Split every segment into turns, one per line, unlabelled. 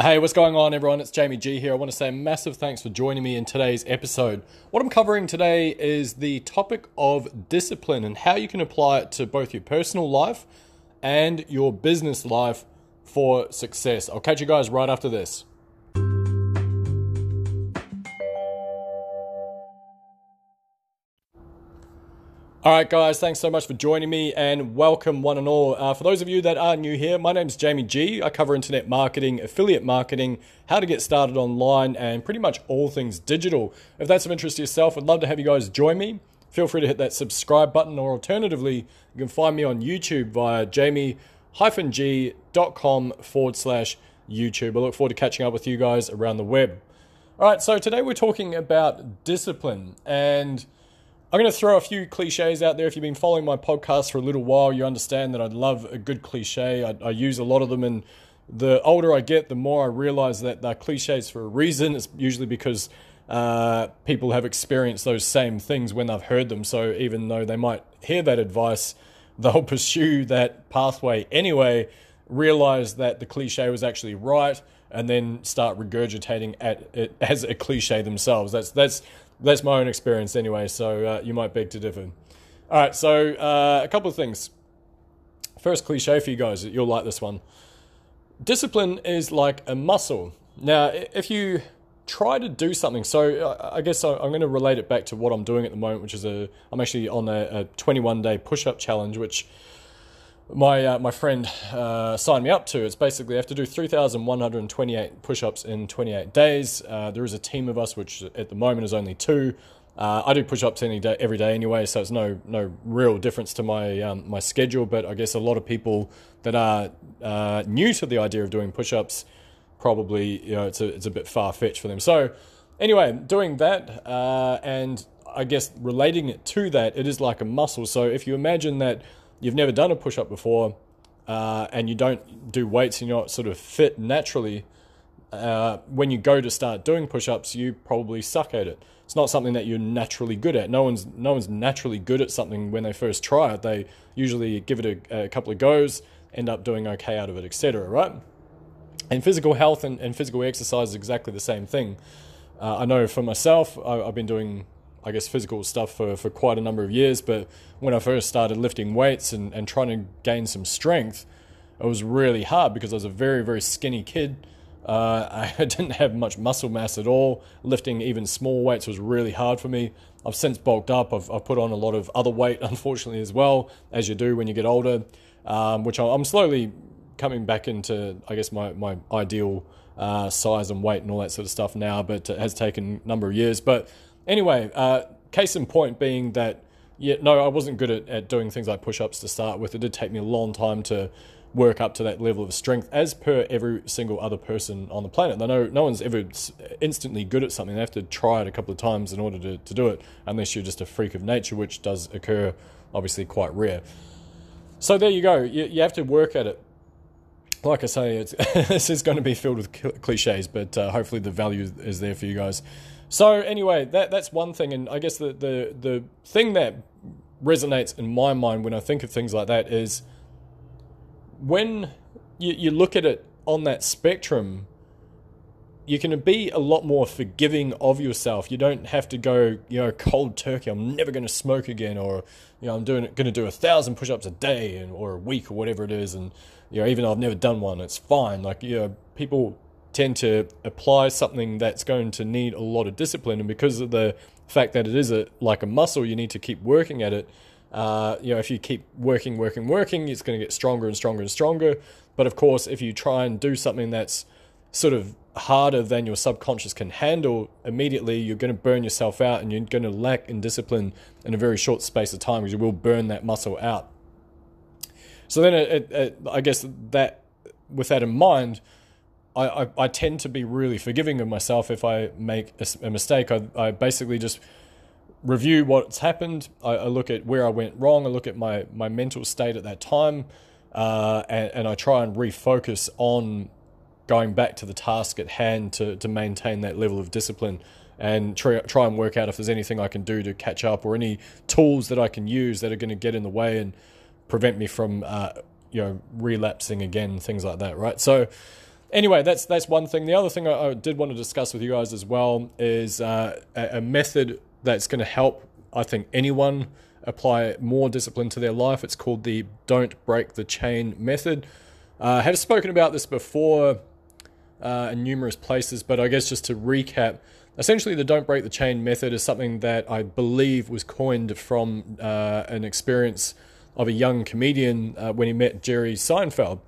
Hey, what's going on, everyone? It's Jamie G here. I want to say a massive thanks for joining me in today's episode. What I'm covering today is the topic of discipline and how you can apply it to both your personal life and your business life for success. I'll catch you guys right after this. All right, guys, thanks so much for joining me and welcome one and all. Uh, for those of you that are new here, my name is Jamie G. I cover internet marketing, affiliate marketing, how to get started online, and pretty much all things digital. If that's of interest to yourself, I'd love to have you guys join me. Feel free to hit that subscribe button, or alternatively, you can find me on YouTube via jamie-g.com forward slash YouTube. I look forward to catching up with you guys around the web. All right, so today we're talking about discipline and I'm going to throw a few cliches out there. If you've been following my podcast for a little while, you understand that I love a good cliche. I, I, use a lot of them, and the older I get, the more I realize that they're cliches for a reason. It's usually because uh, people have experienced those same things when they've heard them. So even though they might hear that advice, they'll pursue that pathway anyway, realize that the cliche was actually right, and then start regurgitating at it as a cliche themselves. That's that's that's my own experience anyway, so uh, you might beg to differ. All right, so uh, a couple of things. First cliche for you guys, you'll like this one. Discipline is like a muscle. Now, if you try to do something, so uh, I guess I'm going to relate it back to what I'm doing at the moment, which is a I'm actually on a, a 21 day push up challenge, which my uh, my friend uh, signed me up to. It's basically I have to do 3,128 push-ups in 28 days. Uh, there is a team of us, which at the moment is only two. Uh, I do push-ups any day, every day anyway, so it's no no real difference to my um, my schedule. But I guess a lot of people that are uh, new to the idea of doing push-ups probably you know it's a it's a bit far fetched for them. So anyway, doing that uh, and I guess relating it to that, it is like a muscle. So if you imagine that you've never done a push up before uh, and you don't do weights and you're not sort of fit naturally, uh, when you go to start doing push ups, you probably suck at it. It's not something that you're naturally good at. No one's no one's naturally good at something when they first try it. They usually give it a, a couple of goes, end up doing okay out of it, etc. Right? And physical health and, and physical exercise is exactly the same thing. Uh, I know for myself, I, I've been doing I guess, physical stuff for, for quite a number of years. But when I first started lifting weights and, and trying to gain some strength, it was really hard because I was a very, very skinny kid. Uh, I didn't have much muscle mass at all. Lifting even small weights was really hard for me. I've since bulked up. I've, I've put on a lot of other weight, unfortunately, as well, as you do when you get older, um, which I'm slowly coming back into, I guess, my, my ideal uh, size and weight and all that sort of stuff now, but it has taken a number of years. But Anyway, uh, case in point being that, yeah, no, I wasn't good at, at doing things like push ups to start with. It did take me a long time to work up to that level of strength, as per every single other person on the planet. Know no one's ever instantly good at something. They have to try it a couple of times in order to, to do it, unless you're just a freak of nature, which does occur, obviously, quite rare. So there you go. You, you have to work at it. Like I say, this is going to be filled with cliches, but uh, hopefully the value is there for you guys. So anyway, that that's one thing, and I guess the the the thing that resonates in my mind when I think of things like that is when you, you look at it on that spectrum, you can be a lot more forgiving of yourself. You don't have to go, you know, cold turkey. I'm never going to smoke again, or you know, I'm doing going to do a thousand push-ups a day, and or a week, or whatever it is. And you know, even though I've never done one, it's fine. Like you know, people tend to apply something that's going to need a lot of discipline, and because of the fact that it is a like a muscle, you need to keep working at it. Uh, you know, if you keep working, working, working, it's going to get stronger and stronger and stronger. But of course, if you try and do something that's sort of harder than your subconscious can handle immediately, you're going to burn yourself out and you're going to lack in discipline in a very short space of time because you will burn that muscle out. So then, it, it, it, I guess that with that in mind, I, I, I, tend to be really forgiving of myself if I make a, a mistake. I, I, basically just review what's happened. I, I, look at where I went wrong. I look at my, my mental state at that time, uh, and, and I try and refocus on going back to the task at hand to, to maintain that level of discipline and try, try and work out if there's anything I can do to catch up or any tools that I can use that are going to get in the way and prevent me from uh, you know relapsing again, things like that. Right. So anyway, that's that's one thing. The other thing I, I did want to discuss with you guys as well is uh, a, a method that's going to help. I think anyone apply more discipline to their life. It's called the "Don't Break the Chain" method. Uh, I have spoken about this before uh, in numerous places, but I guess just to recap, essentially the "Don't Break the Chain" method is something that I believe was coined from uh, an experience of a young comedian uh, when he met Jerry Seinfeld.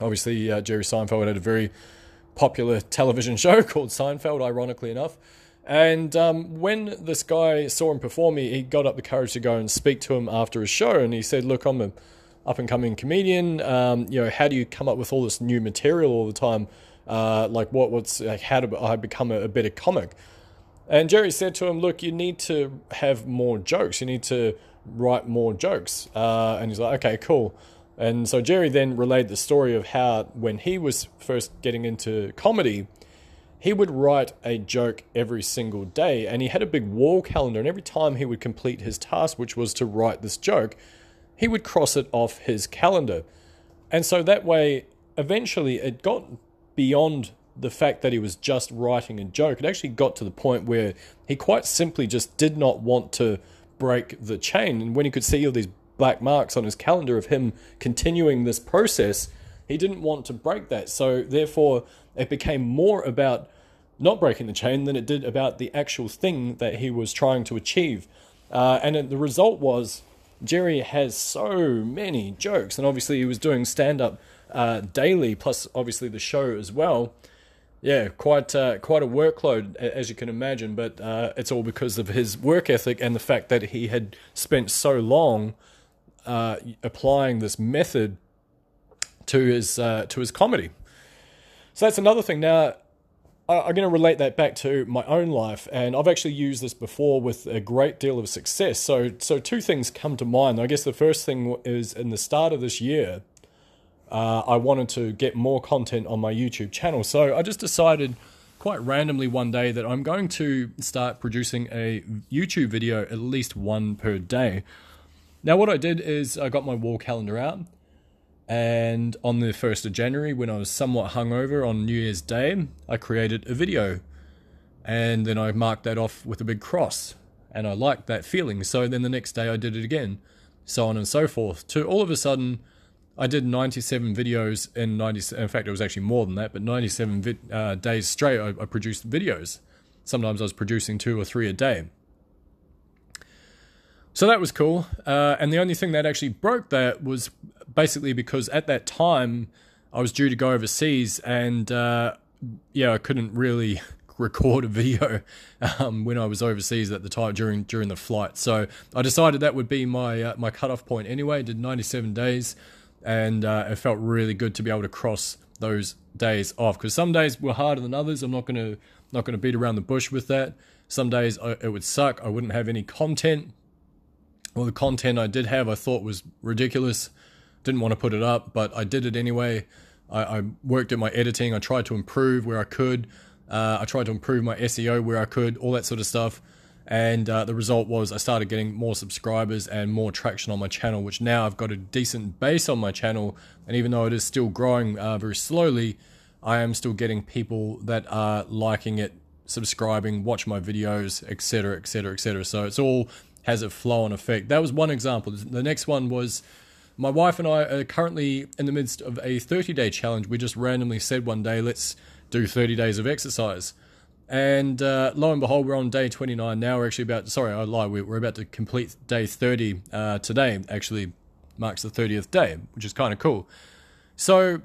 Obviously, uh, Jerry Seinfeld had a very popular television show called Seinfeld, ironically enough. And um, when this guy saw him perform, he, he got up the courage to go and speak to him after his show. And he said, Look, I'm a up and coming comedian. Um, you know, how do you come up with all this new material all the time? Uh, like, what, what's like, how do I become a, a better comic? And Jerry said to him, Look, you need to have more jokes. You need to write more jokes. Uh, and he's like, Okay, cool. And so Jerry then relayed the story of how when he was first getting into comedy, he would write a joke every single day and he had a big wall calendar and every time he would complete his task which was to write this joke he would cross it off his calendar. And so that way eventually it got beyond the fact that he was just writing a joke. It actually got to the point where he quite simply just did not want to break the chain. And when he could see all these black marks on his calendar of him continuing this process he didn't want to break that. So therefore, it became more about not breaking the chain than it did about the actual thing that he was trying to achieve. Uh, and the result was Jerry has so many jokes, and obviously he was doing stand up uh, daily, plus obviously the show as well. Yeah, quite uh, quite a workload as you can imagine, but uh, it's all because of his work ethic and the fact that he had spent so long uh, applying this method to his uh, to his comedy. So that's another thing. Now, I'm going to relate that back to my own life, and I've actually used this before with a great deal of success. So, so two things come to mind. I guess the first thing is in the start of this year, uh, I wanted to get more content on my YouTube channel. So I just decided quite randomly one day that I'm going to start producing a YouTube video at least one per day. Now, what I did is I got my wall calendar out and on the 1st of January, when I was somewhat hungover on New Year's Day, I created a video. And then I marked that off with a big cross. And I liked that feeling. So then the next day I did it again. So on and so forth. To all of a sudden, I did 97 videos in 90. In fact, it was actually more than that, but 97 vi- uh, days straight. I, I produced videos. Sometimes I was producing two or three a day. So that was cool. Uh, and the only thing that actually broke that was basically because at that time I was due to go overseas and uh, yeah, I couldn't really record a video um, when I was overseas at the time during during the flight. So I decided that would be my uh, my cutoff point anyway. I did 97 days, and uh, it felt really good to be able to cross those days off because some days were harder than others. I'm not gonna not gonna beat around the bush with that. Some days I, it would suck. I wouldn't have any content. Well, the content I did have I thought was ridiculous. Didn't want to put it up, but I did it anyway. I, I worked at my editing. I tried to improve where I could. Uh, I tried to improve my SEO where I could, all that sort of stuff. And uh, the result was I started getting more subscribers and more traction on my channel, which now I've got a decent base on my channel. And even though it is still growing uh, very slowly, I am still getting people that are liking it, subscribing, watch my videos, etc., etc., etc. So it's all has a flow on effect. That was one example. The next one was my wife and I are currently in the midst of a 30 day challenge. We just randomly said one day, let's do 30 days of exercise. And uh, lo and behold, we're on day 29 now. We're actually about, sorry, I lie, we're about to complete day 30 uh, today. Actually, marks the 30th day, which is kind of cool. So,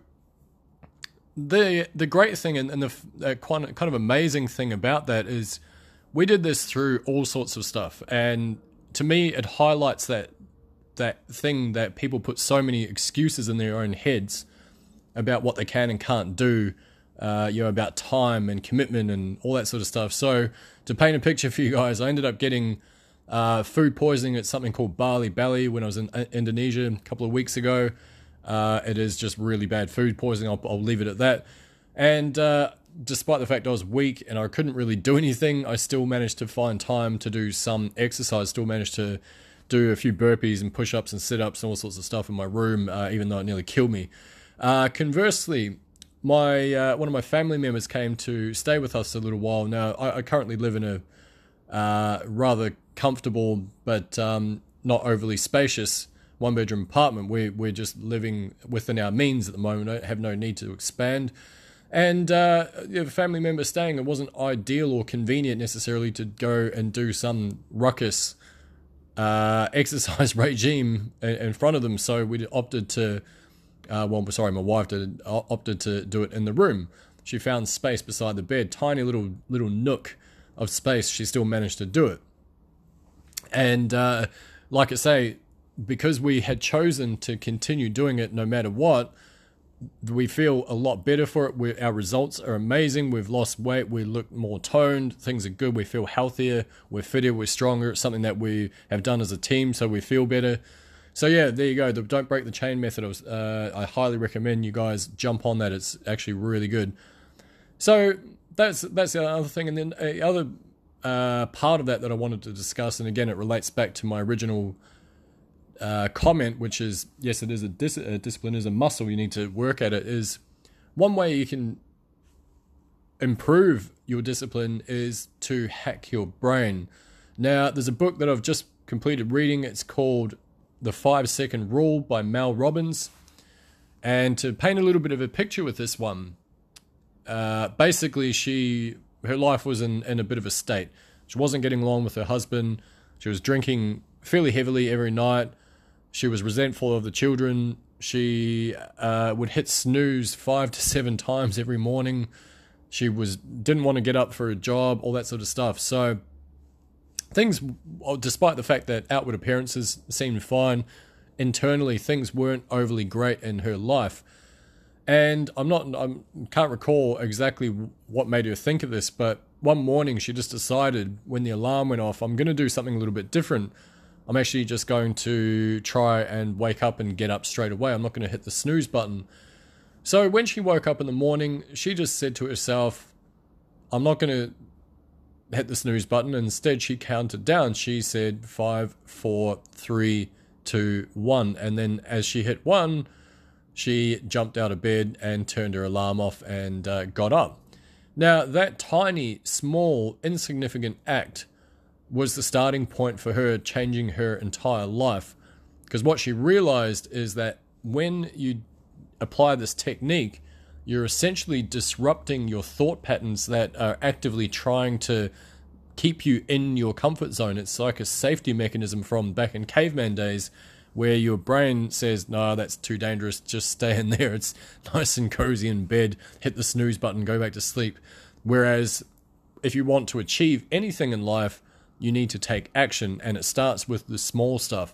the the great thing and, and the uh, kind of amazing thing about that is we did this through all sorts of stuff. And to me, it highlights that that thing that people put so many excuses in their own heads about what they can and can't do, uh, you know, about time and commitment and all that sort of stuff. So, to paint a picture for you guys, I ended up getting uh, food poisoning at something called Bali Belly when I was in uh, Indonesia a couple of weeks ago. Uh, it is just really bad food poisoning. I'll, I'll leave it at that. And uh, despite the fact I was weak and I couldn't really do anything, I still managed to find time to do some exercise. Still managed to do a few burpees and push ups and sit ups and all sorts of stuff in my room, uh, even though it nearly killed me. Uh, conversely, my uh, one of my family members came to stay with us a little while. Now I, I currently live in a uh, rather comfortable but um, not overly spacious one bedroom apartment. We we're just living within our means at the moment. I have no need to expand. And uh, a family member staying. It wasn't ideal or convenient necessarily to go and do some ruckus uh, exercise regime in front of them. So we opted to, uh, well, sorry, my wife did opted to do it in the room. She found space beside the bed, tiny little little nook of space. She still managed to do it. And uh, like I say, because we had chosen to continue doing it no matter what, we feel a lot better for it. we our results are amazing. We've lost weight. We look more toned. Things are good. We feel healthier. We're fitter. We're stronger. It's something that we have done as a team, so we feel better. So yeah, there you go. The don't break the chain method. Uh, I highly recommend you guys jump on that. It's actually really good. So that's that's the other thing, and then the other uh, part of that that I wanted to discuss, and again, it relates back to my original uh, comment, which is yes, it is a, dis- a discipline is a muscle. You need to work at it. Is one way you can improve your discipline is to hack your brain. Now, there's a book that I've just completed reading. It's called The Five Second Rule by Mel Robbins. And to paint a little bit of a picture with this one, uh, basically, she her life was in, in a bit of a state. She wasn't getting along with her husband. She was drinking fairly heavily every night. She was resentful of the children. She uh, would hit snooze five to seven times every morning. She was didn't want to get up for a job, all that sort of stuff. So things, despite the fact that outward appearances seemed fine, internally things weren't overly great in her life. And I'm not, I can't recall exactly what made her think of this, but one morning she just decided when the alarm went off, I'm going to do something a little bit different. I'm actually just going to try and wake up and get up straight away. I'm not going to hit the snooze button. So when she woke up in the morning, she just said to herself, I'm not going to hit the snooze button. Instead, she counted down. She said five, four, three, two, one. And then as she hit one, she jumped out of bed and turned her alarm off and uh, got up. Now, that tiny, small, insignificant act was the starting point for her changing her entire life. Because what she realized is that when you apply this technique, you're essentially disrupting your thought patterns that are actively trying to keep you in your comfort zone. It's like a safety mechanism from back in caveman days where your brain says, no, that's too dangerous, just stay in there. It's nice and cozy in bed, hit the snooze button, go back to sleep. Whereas if you want to achieve anything in life, you need to take action, and it starts with the small stuff.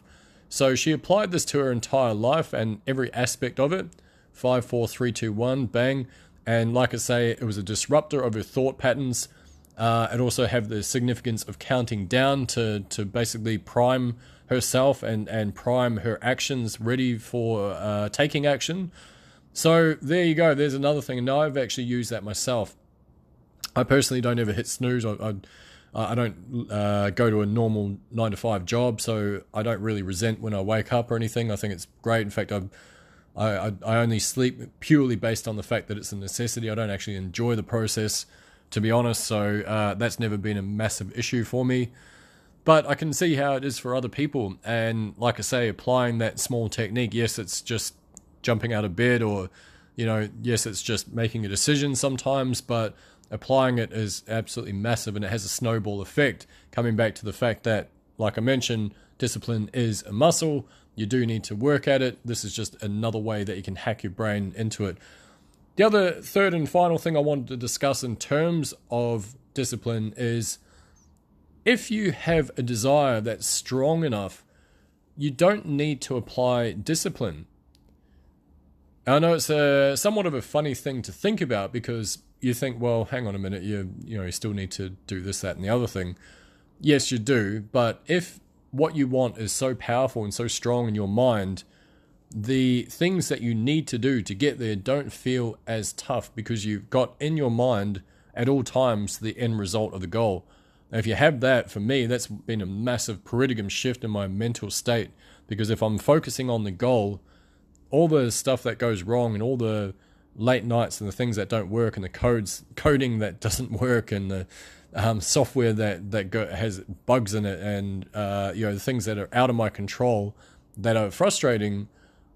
So she applied this to her entire life and every aspect of it. Five, four, three, two, one, bang. And like I say, it was a disruptor of her thought patterns. Uh, it also have the significance of counting down to to basically prime herself and and prime her actions ready for uh, taking action. So there you go. There's another thing, and I've actually used that myself. I personally don't ever hit snooze. I, I I don't uh, go to a normal nine to five job, so I don't really resent when I wake up or anything. I think it's great. In fact, I, I, I only sleep purely based on the fact that it's a necessity. I don't actually enjoy the process, to be honest. So uh, that's never been a massive issue for me. But I can see how it is for other people. And like I say, applying that small technique, yes, it's just jumping out of bed, or, you know, yes, it's just making a decision sometimes, but applying it is absolutely massive and it has a snowball effect. Coming back to the fact that, like I mentioned, discipline is a muscle. You do need to work at it. This is just another way that you can hack your brain into it. The other third and final thing I wanted to discuss in terms of discipline is if you have a desire that's strong enough, you don't need to apply discipline. I know it's a somewhat of a funny thing to think about because you think, well, hang on a minute, you you know, you still need to do this, that, and the other thing. Yes, you do, but if what you want is so powerful and so strong in your mind, the things that you need to do to get there don't feel as tough because you've got in your mind at all times the end result of the goal. Now, if you have that, for me, that's been a massive paradigm shift in my mental state because if I'm focusing on the goal, all the stuff that goes wrong and all the late nights and the things that don't work and the codes coding that doesn't work and the um, software that that go, has bugs in it and uh, you know the things that are out of my control that are frustrating.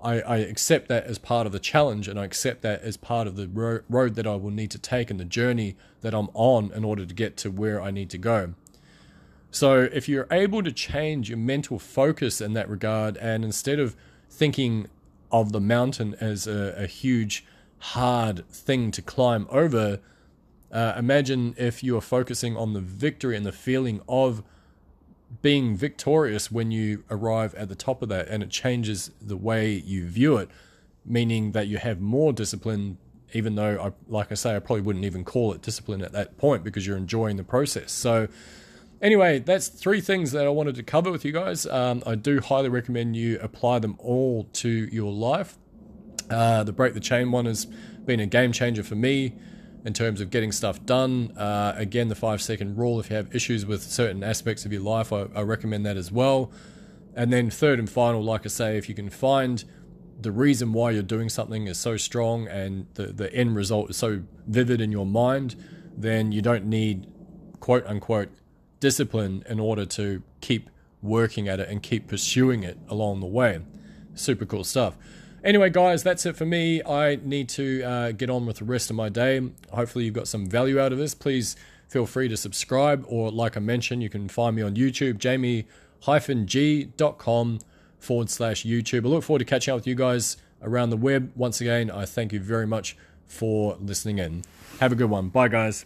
I, I, accept that as part of the challenge and I accept that as part of the ro- road that I will need to take and the journey that I'm on in order to get to where I need to go. So, if you're able to change your mental focus in that regard, and instead of thinking of the mountain as a, a huge, hard thing to climb over, uh, imagine if you are focusing on the victory and the feeling of being victorious when you arrive at the top of that, and it changes the way you view it, meaning that you have more discipline. Even though, I, like I say, I probably wouldn't even call it discipline at that point because you're enjoying the process. So, anyway, that's three things that I wanted to cover with you guys. Um, I do highly recommend you apply them all to your life. Uh, the break the chain one has been a game changer for me in terms of getting stuff done. Uh, again, the five second rule, if you have issues with certain aspects of your life, I, I recommend that as well. And then, third and final, like I say, if you can find the reason why you're doing something is so strong and the, the end result is so vivid in your mind, then you don't need quote unquote discipline in order to keep working at it and keep pursuing it along the way. Super cool stuff. Anyway, guys, that's it for me. I need to uh, get on with the rest of my day. Hopefully, you've got some value out of this. Please feel free to subscribe, or like I mentioned, you can find me on YouTube, jamie-g.com forward slash YouTube. I look forward to catching up with you guys around the web. Once again, I thank you very much for listening in. Have a good one. Bye, guys.